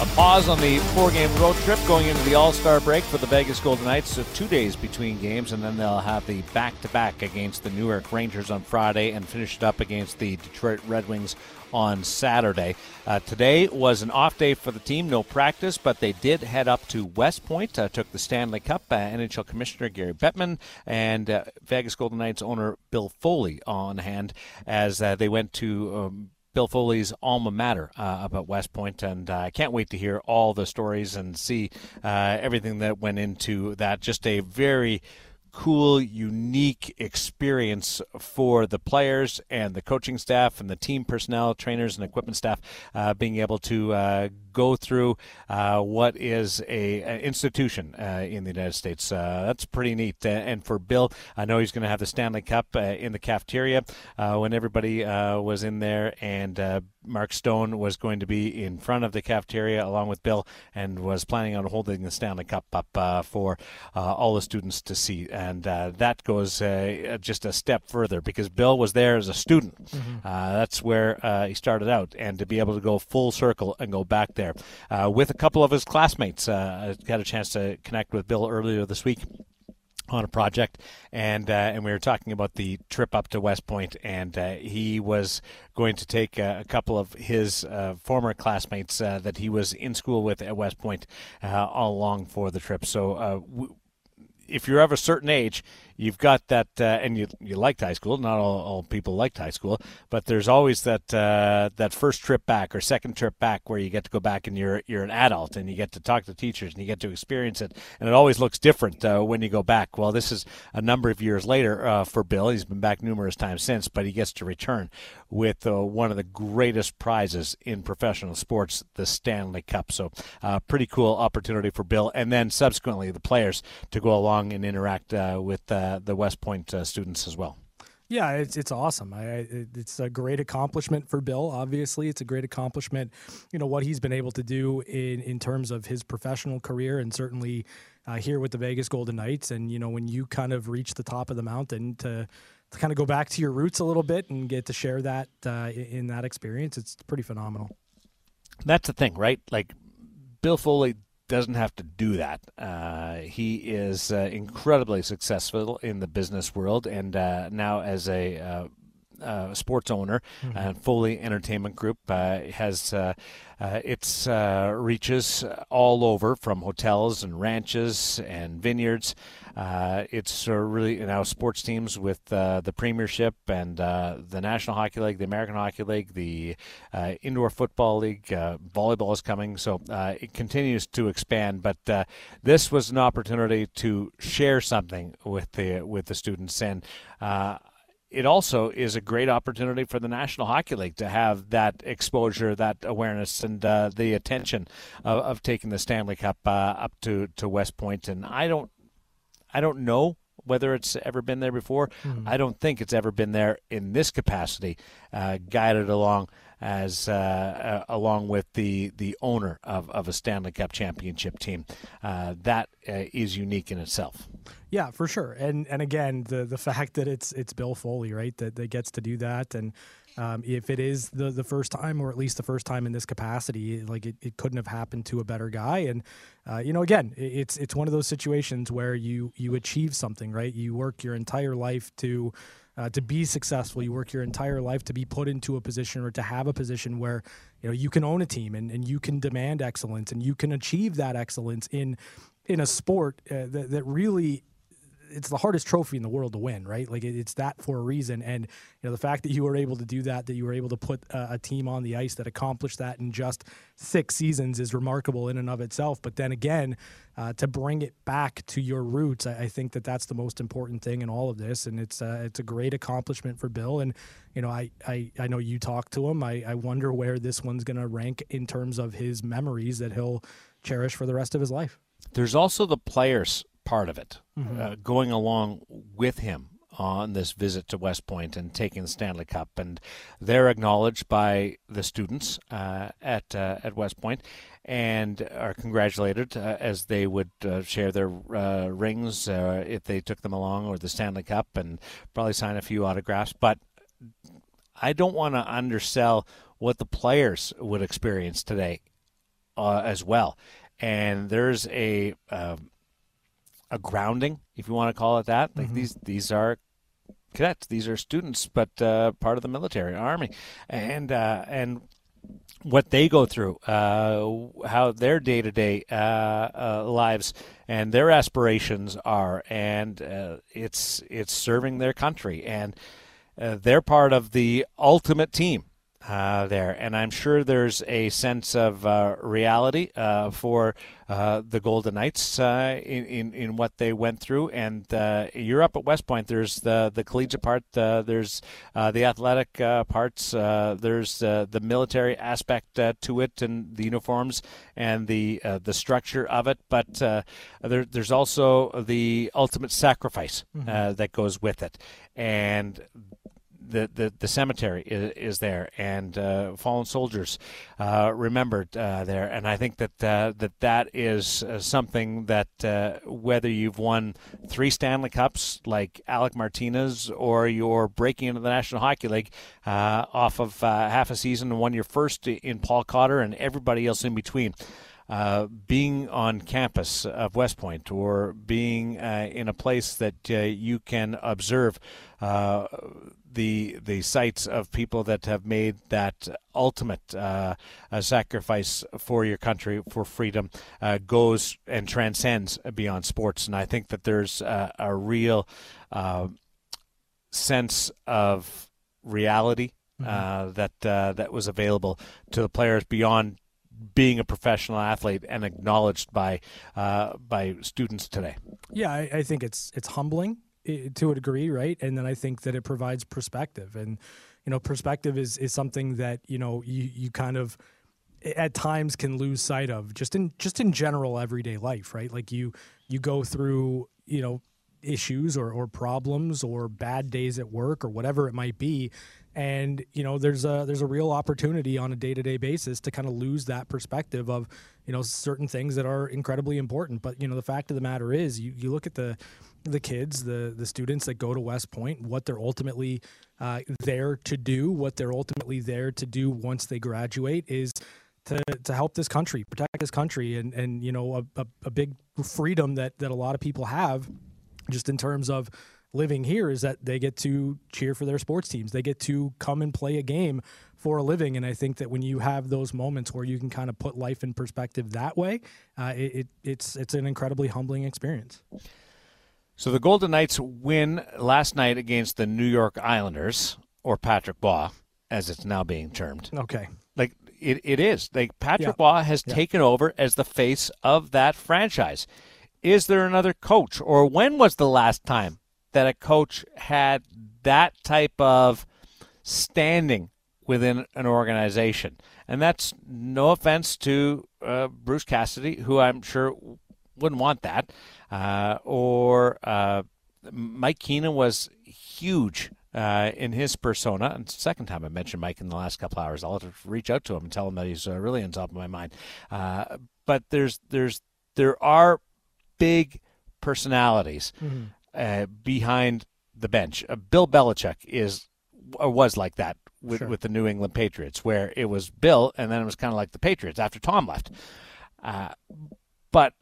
A pause on the four game road trip going into the All Star break for the Vegas Golden Knights. So two days between games, and then they'll have the back to back against the New York Rangers on Friday and finish it up against the Detroit Red Wings on Saturday. Uh, today was an off day for the team, no practice, but they did head up to West Point, uh, took the Stanley Cup. Uh, NHL Commissioner Gary Bettman and uh, Vegas Golden Knights owner Bill Foley on hand as uh, they went to. Um, Bill Foley's alma mater uh, about West Point, and uh, I can't wait to hear all the stories and see uh, everything that went into that. Just a very cool, unique experience for the players and the coaching staff and the team personnel, trainers, and equipment staff, uh, being able to uh, go through uh, what is a, an institution uh, in the United States. Uh, that's pretty neat. and for Bill, I know he's going to have the Stanley Cup uh, in the cafeteria when everybody was in there, and Mark Stone was going to be in front of the cafeteria along with Bill, and was planning on holding the Stanley Cup up for all the students to see. And that goes just a step further because Bill was there as a student. Mm-hmm. that's where he started out, and to be able to go full circle and go back there uh, with a couple of his classmates. Uh, I got a chance to connect with Bill earlier this week on a project, and uh, and we were talking about the trip up to West Point, and uh, he was going to take uh, a couple of his uh, former classmates that he was in school with at West Point all along for the trip. So. W- if you're of a certain age, you've got that, uh, and you you liked high school. Not all, all people liked high school, but there's always that uh, that first trip back or second trip back where you get to go back and you're you're an adult and you get to talk to teachers and you get to experience it, and it always looks different uh, when you go back. Well, this is a number of years later uh, for Bill. He's been back numerous times since, but he gets to return with uh, one of the greatest prizes in professional sports, the Stanley Cup. So, uh, pretty cool opportunity for Bill, and then subsequently the players to go along and interact with the West Point uh, students as well. Yeah, it's it's awesome. I, it's a great accomplishment for Bill. Obviously, it's a great accomplishment. You know what he's been able to do in in terms of his professional career, and certainly uh, here with the Vegas Golden Knights. And you know when you kind of reach the top of the mountain to to kind of go back to your roots a little bit and get to share that uh, in that experience, it's pretty phenomenal. That's the thing, right? Like Bill Foley doesn't have to do that. Uh, he is uh, incredibly successful in the business world, and uh, now as a uh, sports owner mm-hmm. and Foley Entertainment Group uh, has uh, uh its uh, reaches all over from hotels and ranches and vineyards. Uh, it's really now sports teams with the Premiership and the National Hockey League, the American Hockey League, the Indoor Football League. volleyball is coming, so it continues to expand. But this was an opportunity to share something with the with the students and it also is a great opportunity for the National Hockey League to have that exposure, that awareness, and uh, the attention of, of, taking the Stanley Cup uh, up to, to West Point. And I don't, I don't know whether it's ever been there before. Mm-hmm. I don't think it's ever been there in this capacity, uh, guided along as uh, uh, along with the the owner of, of a Stanley Cup championship team. Uh, that uh, is unique in itself. Yeah, for sure. And and again, the the fact that it's it's Bill Foley, right, that, that gets to do that and um, if it is the the first time, or at least the first time in this capacity, like it, it couldn't have happened to a better guy. And uh, you know, again, it's it's one of those situations where you you achieve something, right? You work your entire life to uh, to be successful. You work your entire life to be put into a position or to have a position where you know you can own a team and, and you can demand excellence and you can achieve that excellence in in a sport uh, that, that really it's the hardest trophy in the world to win, right? Like it, it's that for a reason. And you know the fact that you were able to do that, that you were able to put a, a, team on the ice that accomplished that in just six seasons is remarkable in and of itself. But then again, uh, to bring it back to your roots, I, I, think that that's the most important thing in all of this. And it's uh, it's a great accomplishment for Bill. And you know, I I, I know you talked to him. I, I wonder where this one's going to rank in terms of his memories that he'll cherish for the rest of his life. There's also the players part of it, mm-hmm. uh, going along with him on this visit to West Point and taking the Stanley Cup, and they're acknowledged by the students uh, at uh, at West Point, and are congratulated uh, as they would uh, share their uh, rings uh, if they took them along, or the Stanley Cup, and probably sign a few autographs. But I don't want to undersell what the players would experience today uh, as well. And there's a uh, a grounding, if you want to call it that. Like mm-hmm. these these are cadets, these are students, but uh, part of the military, army, and uh, and what they go through, uh, how their day to day lives and their aspirations are, and uh, it's it's serving their country, and uh, they're part of the ultimate team uh, there. And I'm sure there's a sense of uh, reality uh, for uh, the Golden Knights uh, in, in, in what they went through. And uh, you're up at West Point. There's the the collegiate part. there's the athletic parts. there's the military aspect to it, and the uniforms and the the structure of it. But there, there's also the ultimate sacrifice mm-hmm. that goes with it. And the, the, the cemetery is, is there, and uh, fallen soldiers uh, remembered uh, there. And I think that uh, that that is uh, something that uh, whether you've won three Stanley Cups like Alec Martinez, or you're breaking into the National Hockey League off of half a season and won your first in Paul Cotter and everybody else in between. Uh, being on campus of West Point or being uh, in a place that uh, you can observe the the sites of people that have made that ultimate uh, sacrifice for your country for freedom uh, goes and transcends beyond sports, and I think that there's a, a real uh, sense of reality mm-hmm. Uh, that uh, that was available to the players beyond being a professional athlete and acknowledged by uh, by students today. Yeah, I, I think it's it's humbling to a degree, right? And then I think that it provides perspective, and you know, perspective is is something that you know you you kind of at times can lose sight of just in just in general everyday life, right? Like you you go through you know issues or, or problems or bad days at work or whatever it might be and you know there's a there's a real opportunity on a day-to-day basis to kind of lose that perspective of you know certain things that are incredibly important. But you know the fact of the matter is you, you look at the the kids, the the students that go to West Point, what they're ultimately uh, there to do, what they're ultimately there to do once they graduate is to, to help this country, protect this country, and and you know a, a, a big freedom that that a lot of people have, just in terms of living here, is that they get to cheer for their sports teams, they get to come and play a game for a living, and I think that when you have those moments where you can kind of put life in perspective that way, uh, it, it it's it's an incredibly humbling experience. So the Golden Knights win last night against the New York Islanders, or Patrick Roy, as it's now being termed. Okay. Like it, it is. Like Patrick yeah. Has yeah. taken over as the face of that franchise. Is there another coach, or when was the last time that a coach had that type of standing within an organization? And that's no offense to uh, Bruce Cassidy, who I'm sure wouldn't want that. Uh, or uh, Mike Keenan was huge uh, in his persona. And second time I mentioned Mike in the last couple hours. I'll have to reach out to him and tell him that he's uh, really on top of my mind. Uh, but there's there's there are big personalities mm-hmm. Uh, behind the bench. Bill Belichick is or was like that with, sure. with the New England Patriots, where it was Bill, and then it was kind of like the Patriots after Tom left. but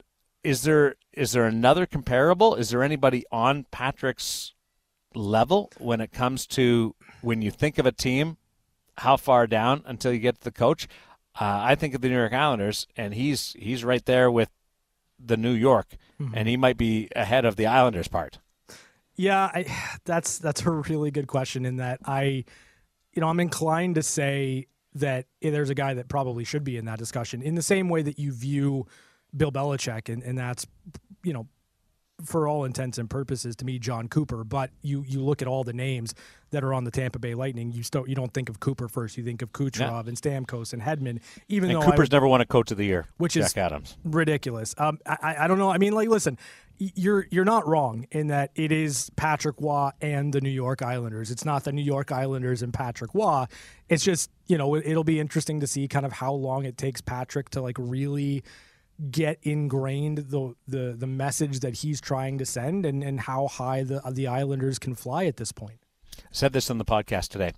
is there is there another comparable? Is there anybody on Patrick's level when it comes to when you think of a team, how far down until you get to the coach? Uh, I think of the New York Islanders, and he's he's right there with the New York, mm-hmm. and he might be ahead of the Islanders part. Yeah, I, that's that's a really good question. In that I, you know, I'm inclined to say that eh, there's a guy that probably should be in that discussion in the same way that you view Bill Belichick, and, and that's you know for all intents and purposes to me Jon Cooper. But you you look at all the names that are on the Tampa Bay Lightning, you still you don't think of Cooper first. You think of Kucherov yeah. and Stamkos and Hedman. Even and though Cooper's never won a Coach of the Year, which Jack is Adams, ridiculous. Um, I I don't know. I mean, like, listen. You're you're not wrong in that it is Patrick Roy and the New York Islanders. It's not the New York Islanders and Patrick Roy. It's just you know it'll be interesting to see kind of how long it takes Patrick to like really get ingrained the the the message that he's trying to send and and how high the the Islanders can fly at this point. I said this on the podcast today.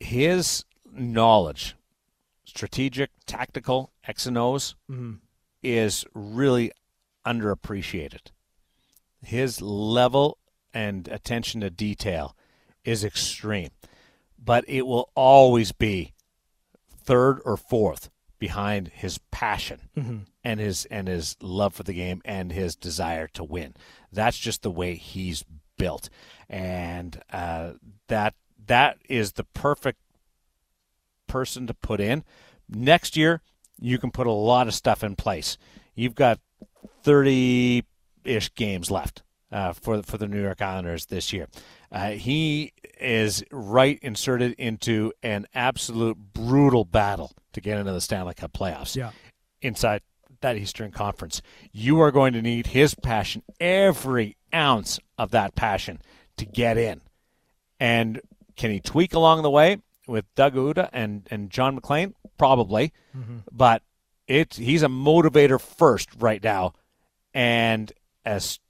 His knowledge, strategic, tactical X and O's Mm-hmm. is really underappreciated. His level and attention to detail is extreme, but it will always be third or fourth behind his passion Mm-hmm. and his and his love for the game and his desire to win. That's just the way he's built, and uh, that that is the perfect person to put in. Next year, you can put a lot of stuff in place. You've got thirty ish games left uh, for for the New York Islanders this year. Uh, he is right inserted into an absolute brutal battle to get into the Stanley Cup playoffs Yeah. inside that Eastern Conference. You are going to need his passion, every ounce of that passion, to get in. And can he tweak along the way with Doug Houda and, and John MacLean? Probably. But it he's a motivator first right now, and as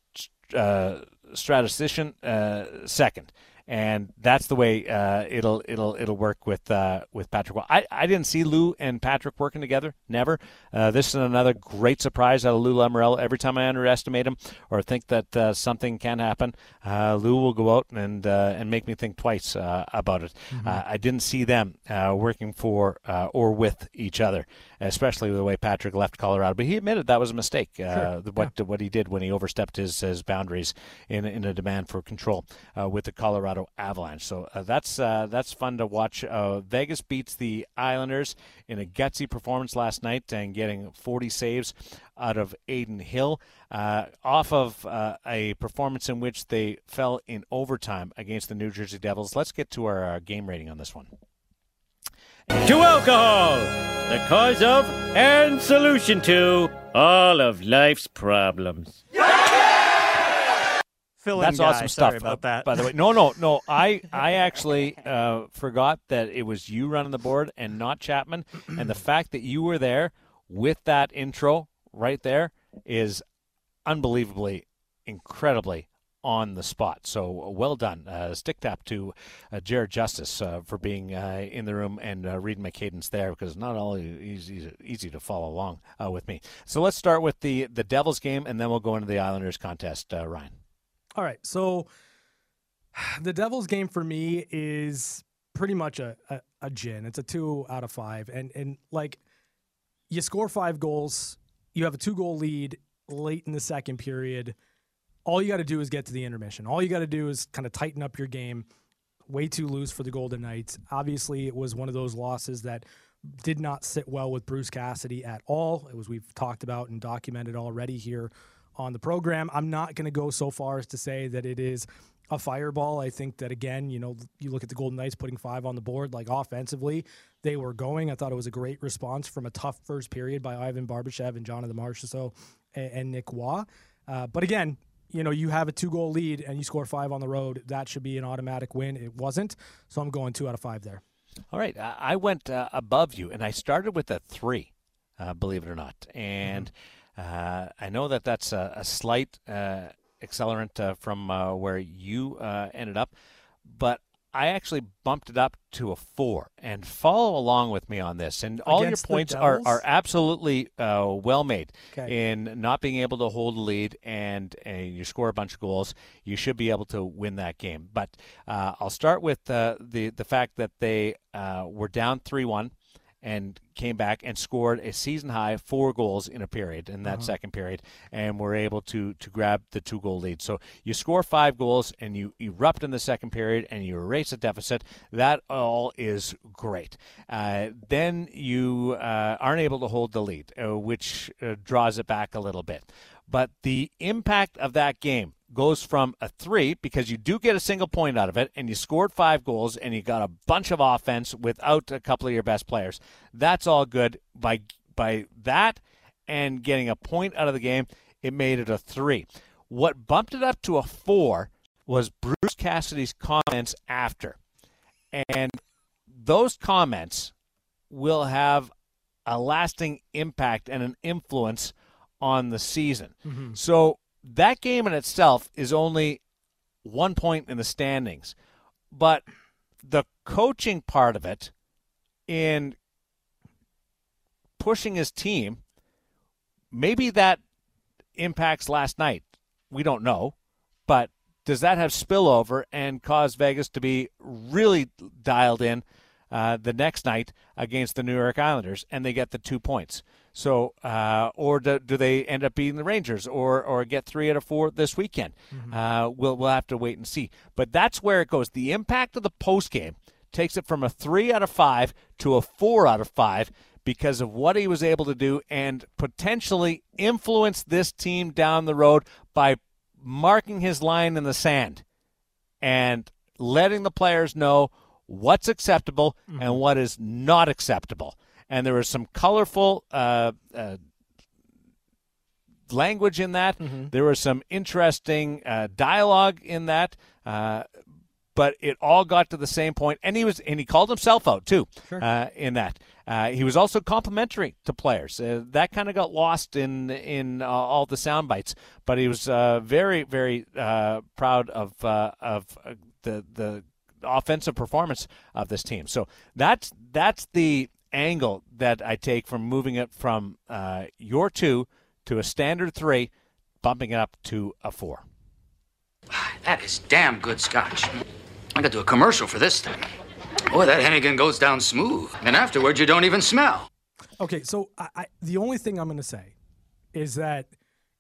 uh, statistician uh, second. And that's the way uh, it'll it'll it'll work with uh, with Patrick. Well, I, I didn't see Lou and Patrick working together. Never. Uh, this is another great surprise out of Lou Lamoriello. Every time I underestimate him or think that uh, something can happen, uh, Lou will go out and uh, and make me think twice uh, about it. Uh, I didn't see them uh, working for uh, or with each other, especially the way Patrick left Colorado. But he admitted that was a mistake. Uh, the- what what he did when he overstepped his, his boundaries in in a demand for control uh, with the Colorado Avalanche. So uh, that's uh, that's fun to watch. Uh, Vegas beats the Islanders in a gutsy performance last night and getting 40 saves out of Adin Hill uh, off of uh, a performance in which they fell in overtime against the New Jersey Devils. Let's get to our uh, game rating on this one. To alcohol, the cause of and solution to all of life's problems. Fill in That's guy. awesome stuff. Sorry about uh, that. By the way, no, no, no. I I actually uh, forgot that it was you running the board and not Chapman, and the fact that you were there with that intro right there is unbelievably, incredibly on the spot. So well done. Uh, stick tap to uh, Jared Justice uh, for being uh, in the room and uh, reading my cadence there because not all easy easy to follow along uh, with me. So let's start with the the Devils game and then we'll go into the Islanders contest. Ryan. All right. So the Devils game for me is pretty much a, a, a gin. It's a two out of five. And and like you score five goals, you have a two goal lead late in the second period. All you got to do is get to the intermission. All you got to do is kind of tighten up your game. Way too loose for the Golden Knights. Obviously, it was one of those losses that did not sit well with Bruce Cassidy at all. It was we've talked about and documented already here on the program. I'm not going to go so far as to say that it is a fireball. I think that again, you know, you look at the Golden Knights putting five on the board, like offensively, they were going. I thought it was a great response from a tough first period by Ivan Barbashev and Jonathan Marchessault and, and Nick Roy. Uh, but again, you know, you have a two goal lead and you score five on the road. That should be an automatic win. It wasn't. So I'm going two out of five there. All right, I went uh, above you, and I started with a three, uh, believe it or not. And uh, I know that that's a, a slight uh, accelerant uh, from uh, where you uh, ended up, but I actually bumped it up to a four. And follow along with me on this. And all Against your points are, are absolutely uh, well made Okay. in not being able to hold a lead and, and you score a bunch of goals. You should be able to win that game. But uh, I'll start with uh, the the fact that they uh, were down three one and came back and scored a season high four goals in a period in that second period and were able to to grab the two goal lead. So you score five goals and you erupt in the second period and you erase a deficit. That all is great. Uh, then you uh, aren't able to hold the lead, uh, which uh, draws it back a little bit. But the impact of that game goes from a three because you do get a single point out of it and you scored five goals and you got a bunch of offense without a couple of your best players. That's all good. By by that and getting a point out of the game, it made it a three. What bumped it up to a four was Bruce Cassidy's comments after. And those comments will have a lasting impact and an influence on the season. Mm-hmm. So that game in itself is only one point in the standings, but the coaching part of it in pushing his team. Maybe that impacts last night. We don't know, but does that have spillover and cause Vegas to be really dialed in uh, the next night against the New York Islanders and they get the two points? So, uh, or do, do, they end up beating the Rangers, or or get three out of four this weekend? Mm-hmm. Uh, we'll we'll have to wait and see. But that's where it goes. The impact of the post game takes it from a three out of five to a four out of five because of what he was able to do and potentially influence this team down the road by marking his line in the sand and letting the players know what's acceptable mm-hmm. and what is not acceptable and there was some colorful uh, uh, language in that. Mm-hmm. There was some interesting uh, dialogue in that. Uh, but it all got to the same point, and he was and he called himself out too sure. Uh, in that. Uh, he was also complimentary to players. that kind of got lost in in all the sound bites, but he was very very proud of of the the offensive performance of this team. So that's that's the angle that I take from moving it from uh, your two to a standard three, bumping it up to a four. That is damn good scotch. I could do a commercial for this thing. Boy, that Hennigan goes down smooth. And afterwards, you don't even smell. Okay, so I, I, the only thing I'm going to say is that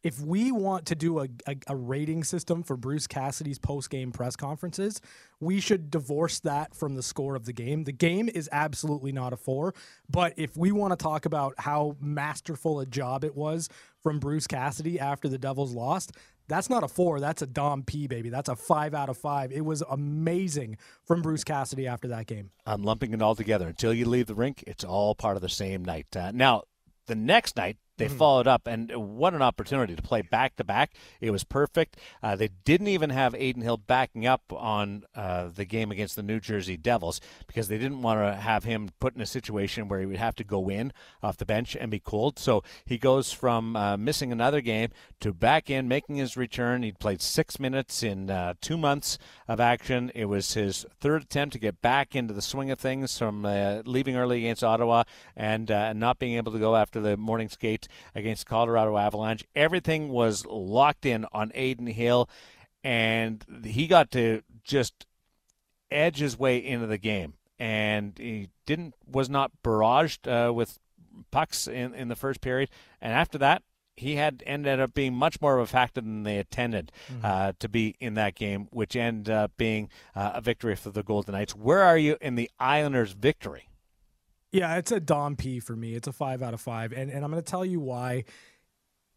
if we want to do a, a, a rating system for Bruce Cassidy's post game press conferences, we should divorce that from the score of the game. The game is absolutely not a four, but if we want to talk about how masterful a job it was from Bruce Cassidy after the Devils lost, that's not a four. That's a Dom P, baby. That's a five out of five. It was amazing from Bruce Cassidy after that game. I'm lumping it all together. Until you leave the rink, it's all part of the same night. Uh, now, the next night, they mm-hmm. followed up, and what an opportunity to play back to back. It was perfect. Uh, they didn't even have Adin Hill backing up on uh, the game against the New Jersey Devils because they didn't want to have him put in a situation where he would have to go in off the bench and be cold. So he goes from uh, missing another game to back in, making his return. He'd played six minutes in uh, two months of action. It was his third attempt to get back into the swing of things from uh, leaving early against Ottawa and uh, not being able to go after the morning skate against Colorado Avalanche. Everything was locked in on Adin Hill, and he got to just edge his way into the game. And he didn't was not barraged uh, with pucks in, in the first period. And after that, he had ended up being much more of a factor than they intended mm-hmm. uh, to be in that game, which ended up being uh, a victory for the Golden Knights. Where are you in the Islanders' victory? Yeah, it's a Dom P for me. It's a five out of five, and and I'm going to tell you why.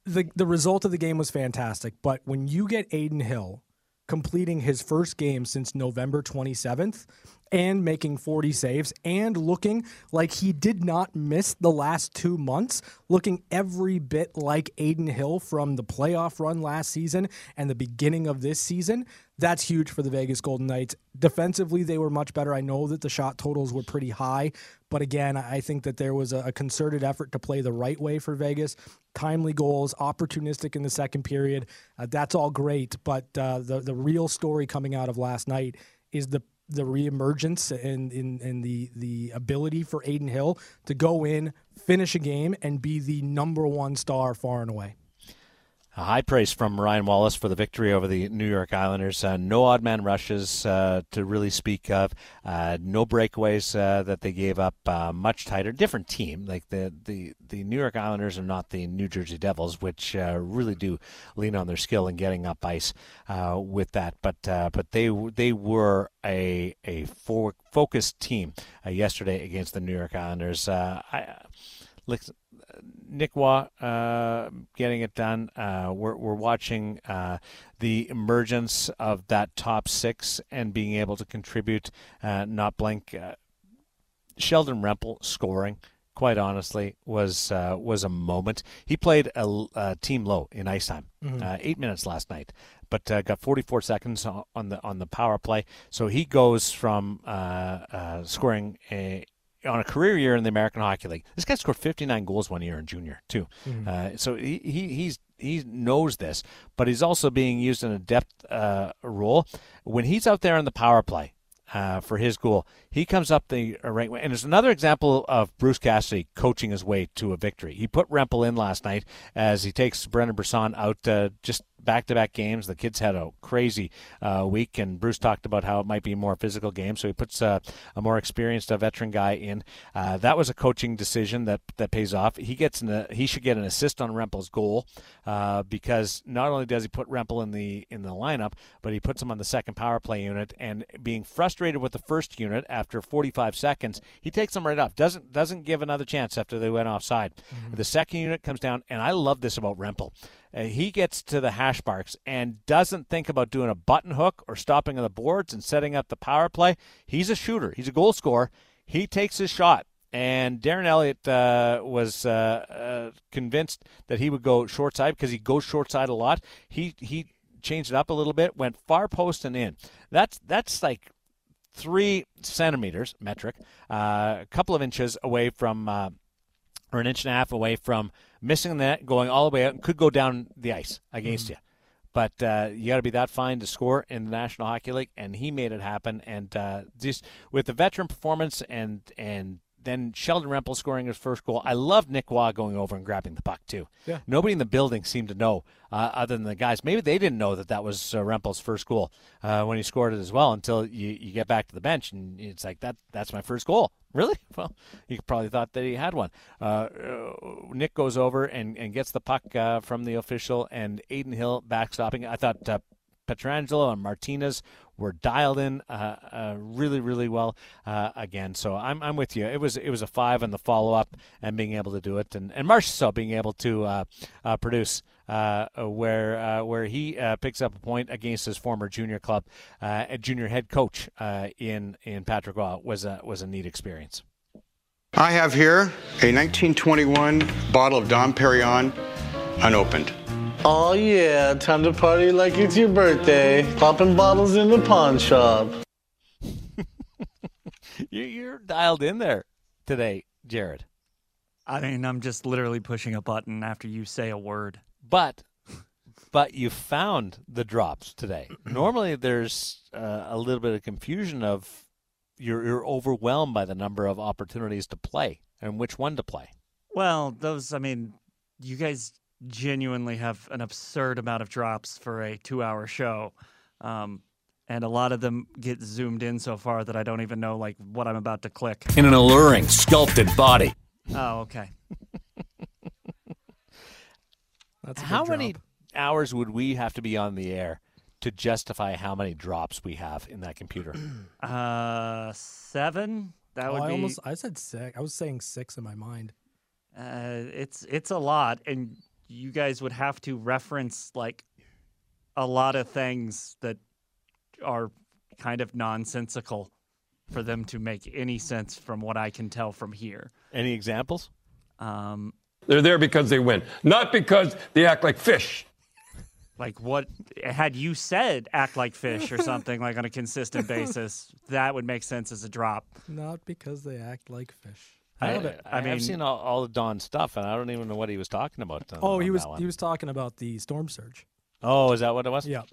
the The result of the game was fantastic, but when you get Adin Hill completing his first game since November 27th and making 40 saves and looking like he did not miss the last two months, looking every bit like Adin Hill from the playoff run last season and the beginning of this season. That's huge for the Vegas Golden Knights. Defensively, they were much better. I know that the shot totals were pretty high, but again, I think that there was a, concerted effort to play the right way for Vegas. Timely goals, opportunistic in the second period. Uh, that's all great, but uh, the the real story coming out of last night is the the reemergence and in, in, the the ability for Adin Hill to go in, finish a game, and be the number one star far and away. A high praise from Ryan Wallace for the victory over the New York Islanders. Uh, no odd man rushes uh, to really speak of. Uh, no breakaways uh, that they gave up. Uh, much tighter, different team. Like the, the, the New York Islanders are not the New Jersey Devils, which uh, really do lean on their skill in getting up ice with that. But but they they were a a focused team yesterday against the New York Islanders. I, Nick Roy uh, getting it done. Uh, we're, we're watching uh, the emergence of that top six and being able to contribute, uh, not blank. Uh, Sheldon Rempal scoring, quite honestly, was uh, was a moment. He played a, a team low in ice time, mm-hmm. eight minutes last night, but got 44 seconds on the on the power play. So he goes from scoring a on a career year in the American Hockey League. This guy scored 59 goals one year in junior too. Mm-hmm. Uh, so he, he he's he knows this, but he's also being used in a depth uh, role when he's out there on the power play. uh, for his goal. He comes up the right way. And there's another example of Bruce Cassidy coaching his way to a victory. He put Rempal in last night as he takes Brendan Brisson out uh, just back to back games. The kids had a crazy uh, week, and Bruce talked about how it might be a more physical game. So he puts uh, a more experienced, a veteran guy in. Uh, that was a coaching decision that, that pays off. He gets an, he should get an assist on Rempal's goal uh, because not only does he put Rempal in the in the lineup, but he puts him on the second power play unit. And being frustrated with the first unit after 45 seconds, he takes them right off. Doesn't doesn't give another chance after they went offside. Mm-hmm. The second unit comes down, and I love this about Rempal. Uh, he gets to the hash marks and doesn't think about doing a button hook or stopping on the boards and setting up the power play. He's a shooter. He's a goal scorer. He takes his shot. And Darren Elliott uh, was uh, uh convinced that he would go short side because he goes short side a lot. He he changed it up a little bit, went far post and in. That's that's like three centimeters metric, uh, a couple of inches away from, or an inch and a half away from missing the net, going all the way out, and could go down the ice against mm-hmm. you. But uh, you got to be that fine to score in the National Hockey League, and he made it happen. And uh, just with the veteran performance and and then Sheldon Rempal scoring his first goal. I love Nick Roy going over and grabbing the puck too. Yeah. Nobody in the building seemed to know, uh, other than the guys. Maybe they didn't know that that was uh, Rempal's first goal uh, when he scored it as well. Until you, you get back to the bench and it's like that. That's my first goal. Really? Well, you probably thought that he had one. Uh, uh, Nick goes over and, and gets the puck uh, from the official, and Adin Hill backstopping. I thought Pietrangelo and Martinez were dialed in uh, uh, really, really well uh, again. So I'm, I'm with you. It was it was a five in the follow up and being able to do it, and and Marchessault being able to uh, uh, produce. Uh, where where he picks up a point against his former junior club, junior head coach in in Patrick Roy was a was a neat experience. I have here a 1921 bottle of Dom Perignon, unopened. Oh yeah, time to party like it's your birthday. Popping bottles in the pawn shop. You're dialed in there today, Jared. I mean, I'm just literally pushing a button after you say a word. But, but you found the drops today. Normally, there's uh, a little bit of confusion of you're, you're overwhelmed by the number of opportunities to play and which one to play. Well, those. I mean, you guys genuinely have an absurd amount of drops for a two-hour show. Um, and a lot of them get zoomed in so far that I don't even know like what I'm about to click. In an alluring, sculpted body. Oh, okay. That's how drop. many hours would we have to be on the air to justify how many drops we have in that computer? Uh, seven. That oh, would I be. almost I said six. I was saying six in my mind. Uh, it's it's a lot, and you guys would have to reference like a lot of things that are kind of nonsensical for them to make any sense from what I can tell from here. Any examples? Um, They're there because they win, not because they act like fish. Like what had you said act like fish or something like on a consistent basis, that would make sense as a drop. Not because they act like fish. I, I, I mean, I've seen all, all of Don's stuff, and I don't even know what he was talking about. Oh, he was he was talking about the storm surge. Oh, is that what it was? Yeah.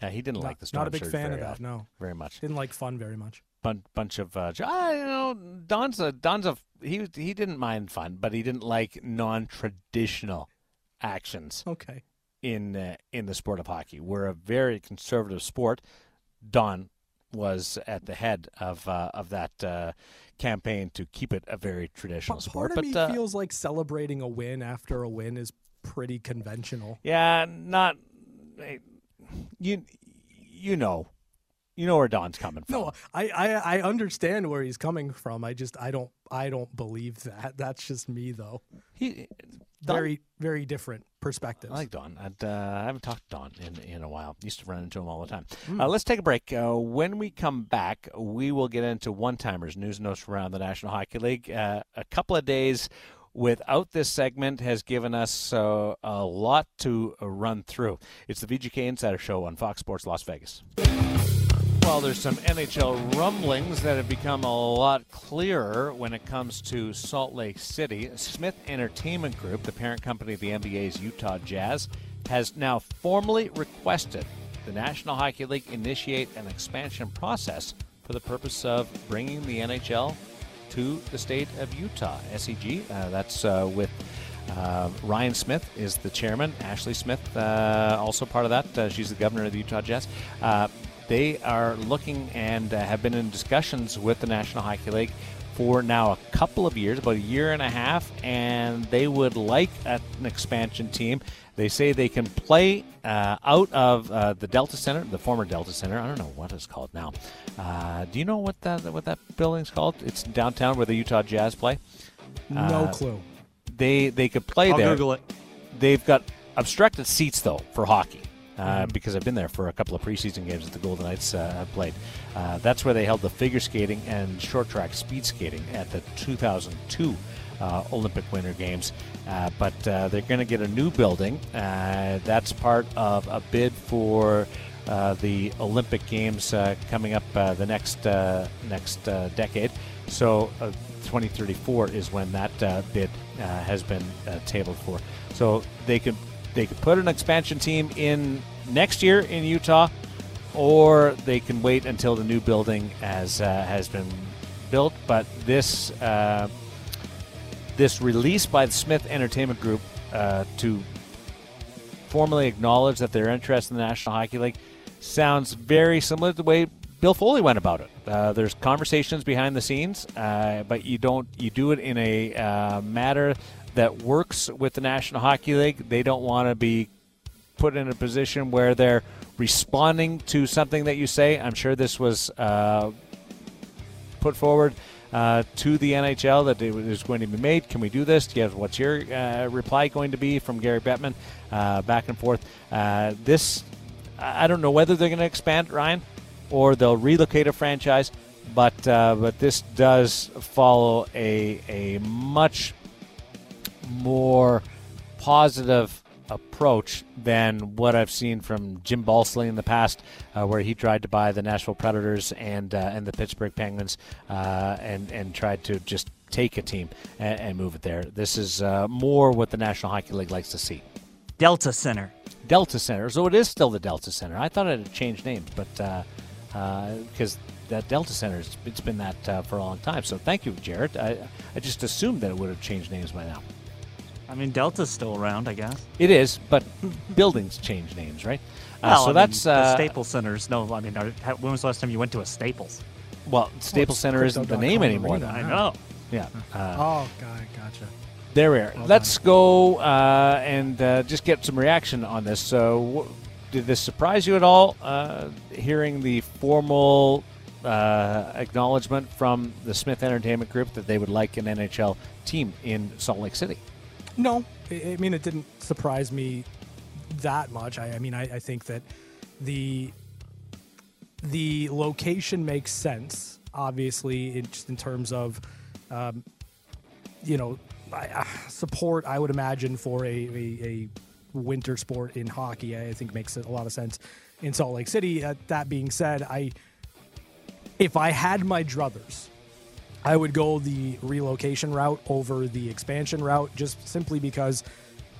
Yeah, he didn't not, like the storm surge. Not a big fan of that. often, No, very much. Didn't like fun very much. Bun- bunch of, uh, I you know, Don's a Don's a he he didn't mind fun, but he didn't like non-traditional actions. Okay. In uh, in the sport of hockey, we're a very conservative sport. Don was at the head of uh, of that uh, campaign to keep it a very traditional Part sport. of but me uh, feels like celebrating a win after a win is pretty conventional. yeah, not you. You know, you know where Don's coming from. No, I, I I understand where he's coming from. I just I don't I don't believe that. That's just me though. He very very different perspectives. I like Don. Uh, I haven't talked to Don in, in a while. Used to run into him all the time. Mm. Uh, let's take a break. Uh, when we come back, we will get into one timers, news notes around the National Hockey League. Uh, a couple of days without this segment has given us uh, a lot to run through. It's the VGK Insider Show on Fox Sports Las Vegas. Well, there's some NHL rumblings that have become a lot clearer when it comes to Salt Lake City. Smith Entertainment Group, the parent company of the NBA's Utah Jazz, has now formally requested the National Hockey League initiate an expansion process for the purpose of bringing the NHL to the state of Utah. SEG, uh, that's uh, with uh, Ryan Smith is the chairman. Ashley Smith, uh, also part of that. Uh, she's the governor of the Utah Jazz. They are looking and uh, have been in discussions with the National Hockey League for now a couple of years, about a year and a half, and they would like an expansion team. They say they can play uh, out of uh, the Delta Center, the former Delta Center. I don't know what it's called now. Uh, do you know what that what that building's called? It's downtown where the Utah Jazz play. No Uh, clue. They they could play I'll there. Google it. They've got obstructed seats though for hockey. Uh, Because I've been there for a couple of preseason games that the Golden Knights uh, have played. Uh, that's where they held the figure skating and short track speed skating at the 2002 uh, Olympic Winter Games. But they're going to get a new building. That's part of a bid for uh, the Olympic Games uh, coming up uh, the next next decade. So uh, 2034 is when that bid has been tabled for. So they could they could put an expansion team in next year in Utah, or they can wait until the new building has uh, has been built. But this uh, this release by the Smith Entertainment Group uh, to formally acknowledge that they're interested in the National Hockey League sounds very similar to the way Bill Foley went about it. Uh, there's conversations behind the scenes, uh, but you don't you do it in a uh, matter that works with the National Hockey League. They don't want to be put in a position where they're responding to something that you say. I'm sure this was uh, put forward uh, to the NHL that it was going to be made. Can we do this? Have, what's your uh, reply going to be from Gary Bettman? Uh, back and forth. Uh, this, I I don't know whether they're going to expand Ryan, or they'll relocate a franchise. But uh, but this does follow a a much more positive approach than what I've seen from Jim Balsillie in the past, uh, where he tried to buy the Nashville Predators and uh, and the Pittsburgh Penguins, uh, and and tried to just take a team and, and move it there. This is uh, more what the National Hockey League likes to see. Delta Center. Delta Center. So it is still the Delta Center. I thought it had changed names, but because that Delta Center, it's- it's been that uh, for a long time. So thank you, Jared. I, I just assumed that it would have changed names by now. I mean, Delta's still around, I guess. It is, but buildings change names, right? Uh, Well, so I mean, that's the uh, Staples Centers. No, I mean, are, when was the last time you went to a Staples? Well, Staples Center isn't the name anymore. arena. Though. I know. Yeah. Uh, Oh, God, gotcha. There we are. Well Let's go uh, and uh, just get some reaction on this. So, wh- did this surprise you at all? Uh, hearing the formal uh, acknowledgement from the Smith Entertainment Group that they would like an NHL team in Salt Lake City. No, I mean it didn't surprise me that much. I, I mean, I, I think that the the location makes sense. Obviously, in, just in terms of um, you know I, support, I would imagine for a, a, a winter sport in hockey, I think makes a lot of sense in Salt Lake City. Uh, that being said, I if I had my druthers, I would go the relocation route over the expansion route just simply because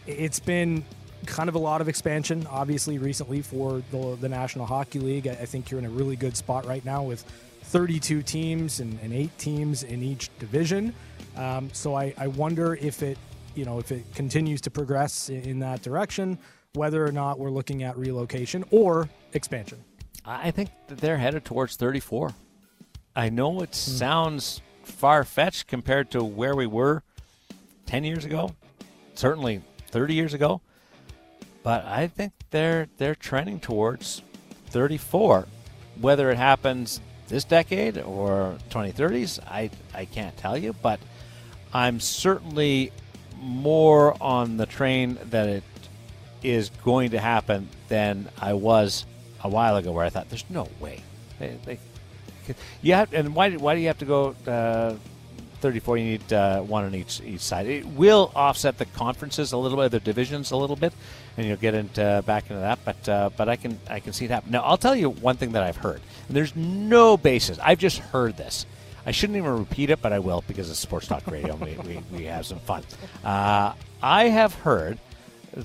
it's been kind of a lot of expansion, obviously, recently for the, the National Hockey League. I, I think you're in a really good spot right now with 32 teams and, and eight teams in each division. Um, so I, I wonder if it, you know, if it continues to progress in, in that direction, whether or not we're looking at relocation or expansion. I think that they're headed towards 34. I know it sounds far fetched compared to where we were 10 years ago, certainly 30 years ago, but I think they're they're trending towards 34. Whether it happens this decade or 2030s, I I can't tell you, but I'm certainly more on the train that it is going to happen than I was a while ago, where I thought, "There's no way." They, they, you have, and why? Why do you have to go uh, 34? You need uh, one on each each side. It will offset the conferences a little bit, the divisions a little bit, and you'll get into back into that. But uh, but I can I can see it happen. Now I'll tell you one thing that I've heard. And there's no basis. I've just heard this. I shouldn't even repeat it, but I will because it's sports talk radio. and we, we, we have some fun. Uh, I have heard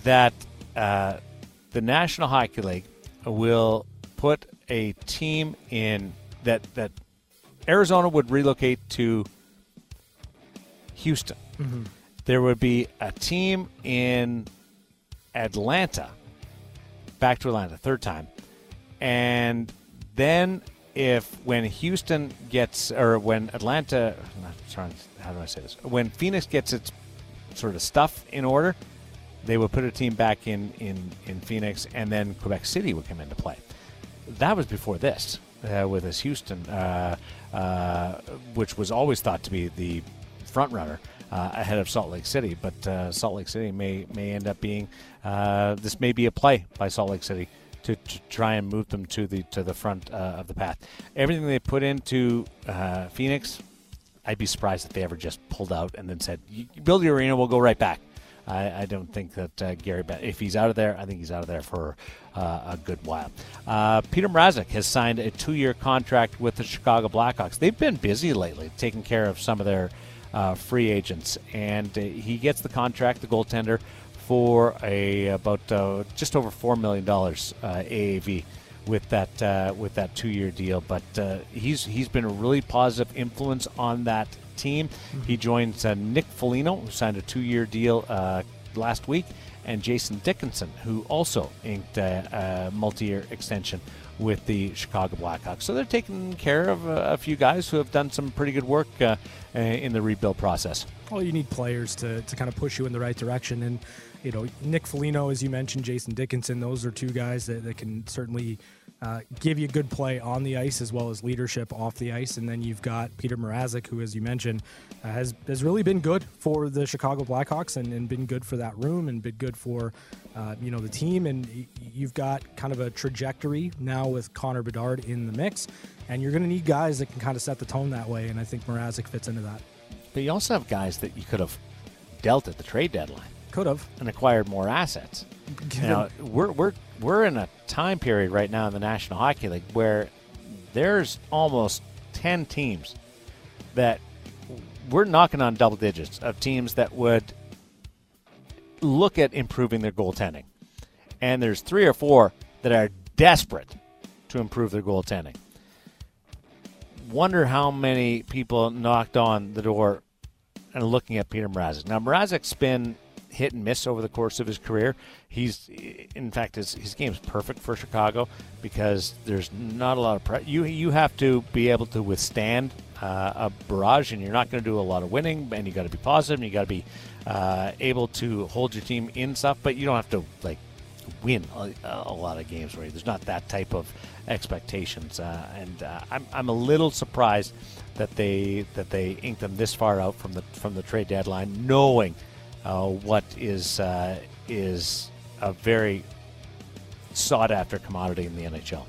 that uh, the National Hockey League will put a team in that that Arizona would relocate to Houston. Mm-hmm. There would be a team in Atlanta, back to Atlanta, third time, and then if when Houston gets or when Atlanta, sorry, how do I say this? When Phoenix gets its sort of stuff in order, they would put a team back in in in Phoenix, and then Quebec City would come into play. That was before this uh, with this Houston, uh, uh, which was always thought to be the front runner. Uh, ahead of Salt Lake City, but Salt Lake City may may end up being this may be a play by Salt Lake City to, to try and move them to the to the front uh, of the path. Everything they put into uh, Phoenix, I'd be surprised if they ever just pulled out and then said, "You you build your arena, we'll go right back." I, I don't think that uh, Gary, Be- if he's out of there, I think he's out of there for uh, a good while. Uh, Peter Mrazek has signed a two-year contract with the Chicago Blackhawks. They've been busy lately, taking care of some of their uh, free agents, and uh, he gets the contract, the goaltender, for a about uh, just over four million dollars AAV with that uh, with that two year deal. But uh, he's he's been a really positive influence on that team. He joins uh, Nick Foligno, who signed a two year deal uh, last week, and Jason Dickinson, who also inked a, a multi year extension with the Chicago Blackhawks. So they're taking care of a, a few guys who have done some pretty good work uh, uh, in the rebuild process. Well, you need players to, to kind of push you in the right direction. And, you know, Nick Foligno, as you mentioned, Jason Dickinson, those are two guys that, that can certainly uh, give you good play on the ice as well as leadership off the ice. And then you've got Peter Mrazek, who, as you mentioned, uh, has, has really been good for the Chicago Blackhawks and, and been good for that room and been good for, uh, you know, the team. And you've got kind of a trajectory now with Connor Bedard in the mix. And you're going to need guys that can kind of set the tone that way. And I think Mrazek fits into that. But you also have guys that you could have dealt at the trade deadline. Could have. And acquired more assets. Now, we're, we're, we're in a time period right now in the National Hockey League where there's almost 10 teams that we're knocking on double digits of teams that would look at improving their goaltending. And there's three or four that are desperate to improve their goaltending. Wonder how many people knocked on the door and looking at Peter Mrazek. Now, Mrazek's been hit and miss over the course of his career. He's, in fact, his, his game's perfect for Chicago because there's not a lot of pre- you. You have to be able to withstand uh, a barrage, and you're not going to do a lot of winning. And you got to be positive, and you got to be uh, able to hold your team in stuff. But you don't have to like win a, a lot of games where there's not that type of expectations. Uh, and uh, I'm, I'm a little surprised that they that they inked them this far out from the from the trade deadline, knowing what is uh, is a very sought after commodity in the NHL.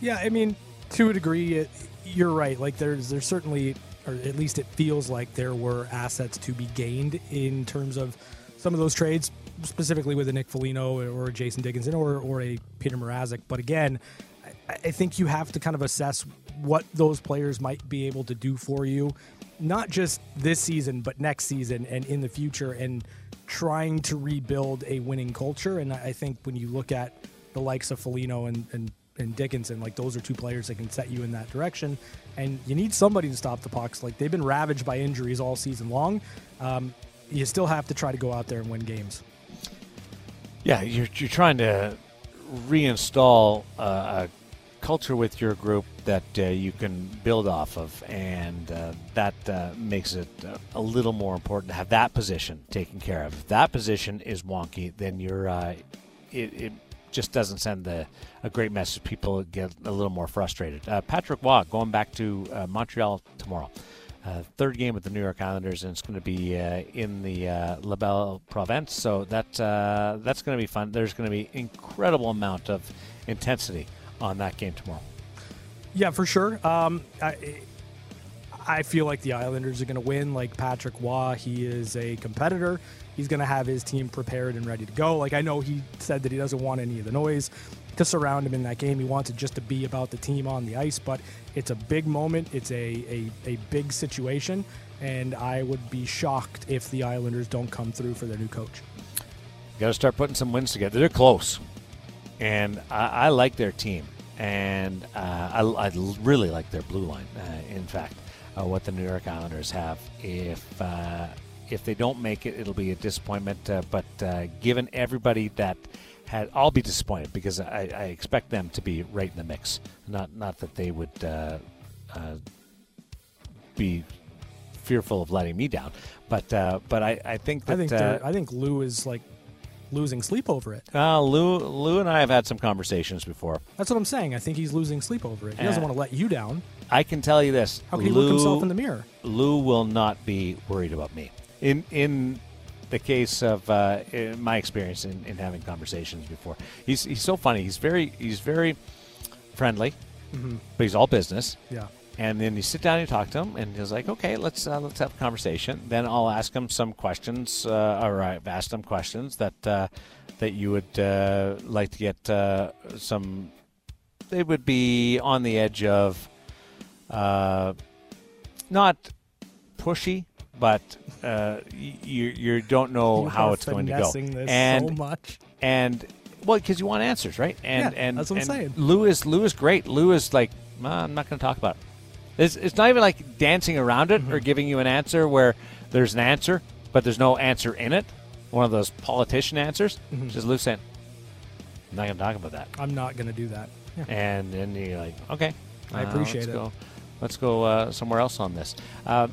Yeah, I mean, to a degree, it, you're right. Like there's there's certainly, or at least it feels like there were assets to be gained in terms of some of those trades, specifically with a Nick Foligno or a Jason Dickinson or or a Peter Mrazek. But again, I, I think you have to kind of assess what those players might be able to do for you, not just this season, but next season and in the future, and trying to rebuild a winning culture. And I think when you look at the likes of Foligno and, and and Dickinson, like those are two players that can set you in that direction. And you need somebody to stop the pucks. Like they've been ravaged by injuries all season long. Um, you still have to try to go out there and win games. Yeah, you're, you're trying to reinstall uh, a culture with your group that uh, you can build off of, and uh, that uh, makes it uh, a little more important to have that position taken care of. If that position is wonky, then you're uh, it, it just doesn't send the a great message. People get a little more frustrated. Uh, Patrick Roy going back to Montreal tomorrow. Uh, third game with the New York Islanders, and it's going to be uh, in the uh, La Belle Province. So that that's going to be fun. There's going to be incredible amount of intensity on that game tomorrow. Yeah, for sure. Um, I, I feel like the Islanders are going to win. Like Patrick Roy, he is a competitor. He's going to have his team prepared and ready to go. Like I know he said that he doesn't want any of the noise to surround him in that game. He wants it just to be about the team on the ice. But it's a big moment. It's a a, a big situation, and I would be shocked if the Islanders don't come through for their new coach. Got to start putting some wins together. They're close, and I, I like their team. and uh, I, I really like their blue line. Uh, in fact, uh, what the New York Islanders have. If uh, if they don't make it, it'll be a disappointment. Uh, but uh, given everybody that had, I'll be disappointed because I, I, expect them to be right in the mix. Not not that they would uh, be fearful of letting me down, but but I, I think that I think I think Lou is like losing sleep over it. Uh, Lou, Lou and I have had some conversations before. That's what I'm saying. I think he's losing sleep over it. He doesn't want to let you down. I can tell you this: How can Lou, he look himself in the mirror? Lou will not be worried about me. In in the case of uh, my experience in, in having conversations before, he's he's so funny. He's very he's very friendly, mm-hmm. but he's all business. Yeah. And then you sit down and you talk to him, and he's like, "Okay, let's uh, let's have a conversation." Then I'll ask him some questions, uh, or I've asked him questions that uh, that you would uh, like to get uh, some. They would be on the edge of, uh, not pushy, but you you don't know you how it's going to go. and so much. And well, because you want answers, right? And yeah, and that's what and I'm saying. Lou is Lou is great. Lou is like, I'm not going to talk about it. It's, it's not even like dancing around it Mm-hmm. or giving you an answer where there's an answer, but there's no answer in it. One of those politician answers. Mm-hmm. Just loose end. I'm not going to talk about that. I'm not going to do that. Yeah. And then you're like, okay. I uh, appreciate let's it. Go, let's go uh, somewhere else on this. Uh,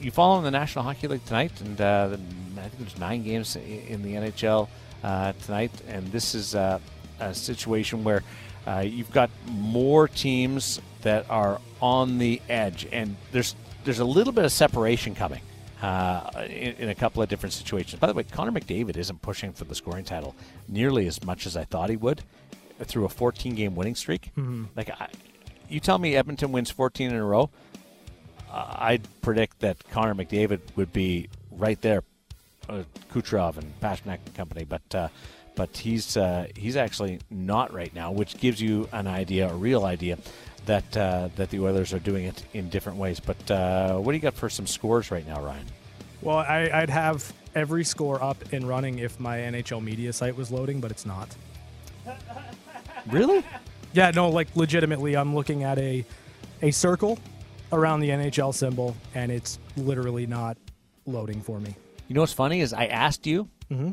you follow the National Hockey League tonight, and uh, I think there's nine games in the NHL uh, tonight, and this is uh, a situation where uh, you've got more teams that are on the edge, and there's there's a little bit of separation coming. Uh, in, in, a couple of different situations. By the way, Connor McDavid isn't pushing for the scoring title nearly as much as I thought he would through a 14 game winning streak. Mm-hmm. Like, I, you tell me Edmonton wins 14 in a row, uh, I'd predict that Connor McDavid would be right there, uh, Kucherov and Pastrnak and company. But uh, but he's uh, he's actually not right now, which gives you an idea, a real idea, that uh, that the Oilers are doing it in different ways. But uh, what do you got for some scores right now, Ryan? Well, I, I'd have every score up and running if my NHL media site was loading, but it's not. Really? Yeah, no, like legitimately, I'm looking at a a circle around the NHL symbol, and it's literally not loading for me. You know what's funny is I asked you mm-hmm.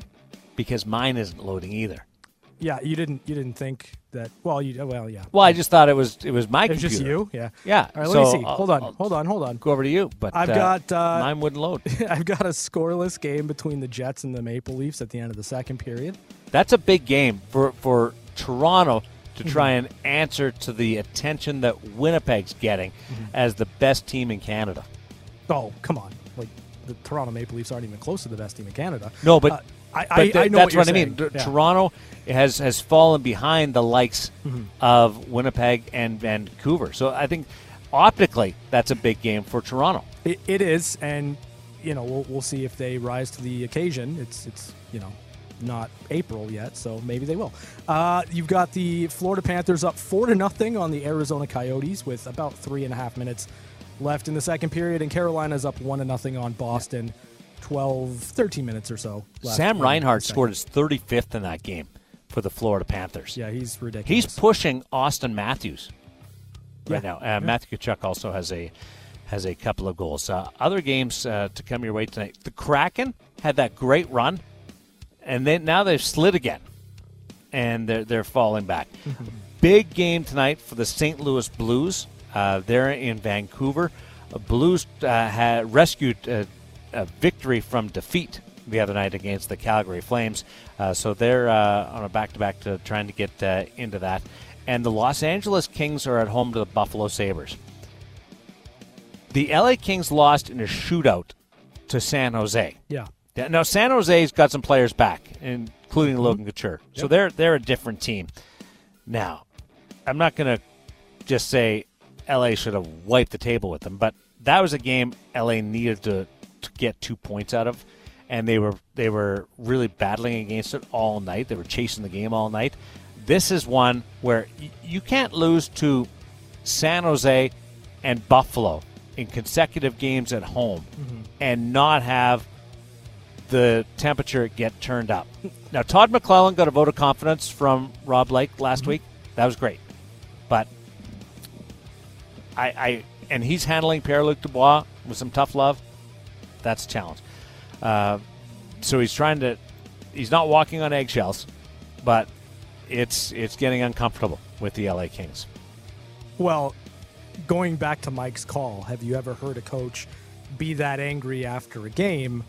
Because mine isn't loading either. Yeah, you didn't you didn't think that. Well, you well yeah. Well, I just thought it was it was my it was computer. just you. Yeah. Yeah. All right, so let me see. I'll, hold on. I'll hold on. Hold on. Go over to you. But I've uh, got uh, mine wouldn't load. I've got a scoreless game between the Jets and the Maple Leafs at the end of the second period. That's a big game for for Toronto to Mm-hmm. try and answer to the attention that Winnipeg's getting Mm-hmm. as the best team in Canada. Oh, come on! Like the Toronto Maple Leafs aren't even close to the best team in Canada. No, but Uh, I, th- I know that's what, what, I mean. Yeah. Toronto has has fallen behind the likes Mm-hmm. of Winnipeg and Vancouver. So I think optically that's a big game for Toronto. It, it is, and you know we'll, we'll see if they rise to the occasion. It's it's you know not April yet, so maybe they will. Uh, you've got the Florida Panthers up four to nothing on the Arizona Coyotes with about three and a half minutes left in the second period, and Carolina's up one to nothing on Boston. 12, 13 minutes or so. left Sam in Reinhart scored his 35th in that game for the Florida Panthers. Yeah, he's ridiculous. He's pushing Auston Matthews right Yeah. now. Uh, Matthew Tkachuk also has a has a couple of goals. Uh, other games uh, to come your way tonight. The Kraken had that great run, and then now they've slid again, and they're they're falling back. Big game tonight for the St. Louis Blues. Uh, they're in Vancouver. Uh, Blues uh, had rescued uh, a victory from defeat the other night against the Calgary Flames. Uh, so they're uh, on a back-to-back to trying to get uh, into that. And the Los Angeles Kings are at home to the Buffalo Sabres. The LA Kings lost in a shootout to San Jose. Yeah. Now San Jose's got some players back, including Logan Couture. So they're they're a different team. Now, I'm not going to just say LA should have wiped the table with them, but that was a game LA needed to, to get two points out of, and they were they were really battling against it all night. They were chasing the game all night. This is one where y- you can't lose to San Jose and Buffalo in consecutive games at home mm-hmm. and not have the temperature get turned up. Now, Todd McLellan got a vote of confidence from Rob Blake last mm-hmm. week. That was great. But I, I and he's handling Pierre Luc Dubois with some tough love. That's a challenge. Uh, so he's trying to. He's not walking on eggshells, but it's it's getting uncomfortable with the LA Kings. Well, going back to Mike's call, have you ever heard a coach be that angry after a game?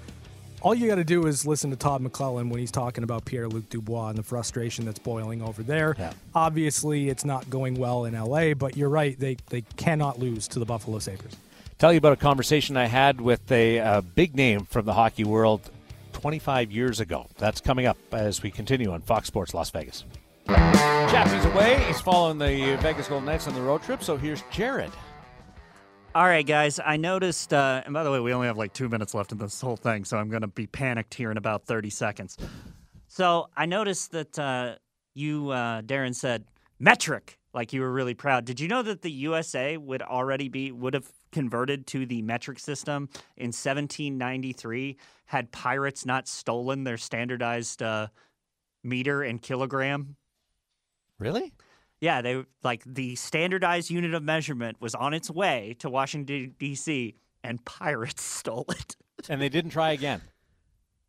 All you got to do is listen to Todd McLellan when he's talking about Pierre Luc Dubois and the frustration that's boiling over there. Yeah. Obviously, it's not going well in LA, but you're right. They, they cannot lose to the Buffalo Sabres. Tell you about a conversation I had with a uh, big name from the hockey world 25 years ago. That's coming up as we continue on Fox Sports Las Vegas. Chappie's away. He's following the Vegas Golden Knights on the road trip. So here's Jared. All right, guys. I noticed, uh, and by the way, we only have like two minutes left in this whole thing, so I'm going to be panicked here in about 30 seconds. So I noticed that uh, you, uh, Darren, said metric, like you were really proud. Did you know that the USA would already be would have converted to the metric system in 1793 had pirates not stolen their standardized uh, meter and kilogram Really? yeah, they like the standardized unit of measurement was on its way to Washington D.C. and pirates stole it. And they didn't try again.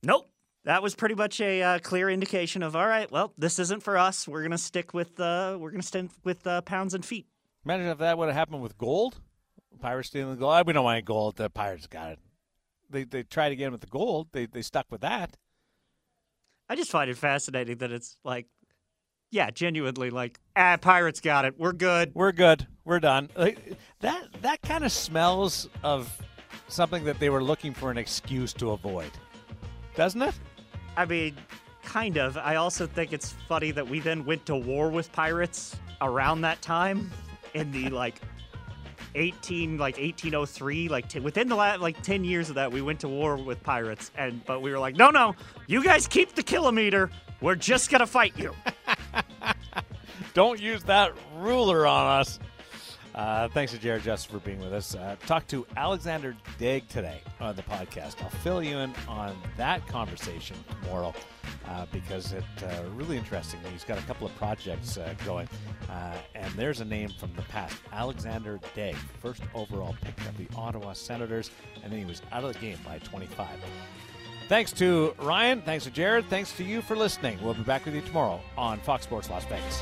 nope, that was pretty much a uh, clear indication of all right. Well, this isn't for us. We're gonna stick with uh, we're gonna stick with uh, pounds and feet. Imagine if that would have happened with gold. Pirates stealing the gold. Ah, We don't want any gold. The Pirates got it. They they tried again with the gold. They they stuck with that. I just find it fascinating that it's like, yeah, genuinely like, ah, pirates got it. We're good. We're good. We're done. Like, that that kind of smells of something that they were looking for an excuse to avoid, doesn't it? I mean, kind of. I also think it's funny that we then went to war with pirates around that time in the like 18 like 1803 like t- within the last like 10 years of that we went to war with pirates and but we were like no no you guys keep the kilometer we're just gonna fight you Don't use that ruler on us. Uh, thanks to Jared Justice for being with us. Uh, talk to Alexander Daigle today on the podcast. I'll fill you in on that conversation tomorrow uh, because it's uh, really interesting. He's got a couple of projects uh, going, uh, and there's a name from the past Alexander Daigle, first overall pick of the Ottawa Senators, and then he was out of the game by 25. Thanks to Ryan. Thanks to Jared. Thanks to you for listening. We'll be back with you tomorrow on Fox Sports Las Vegas.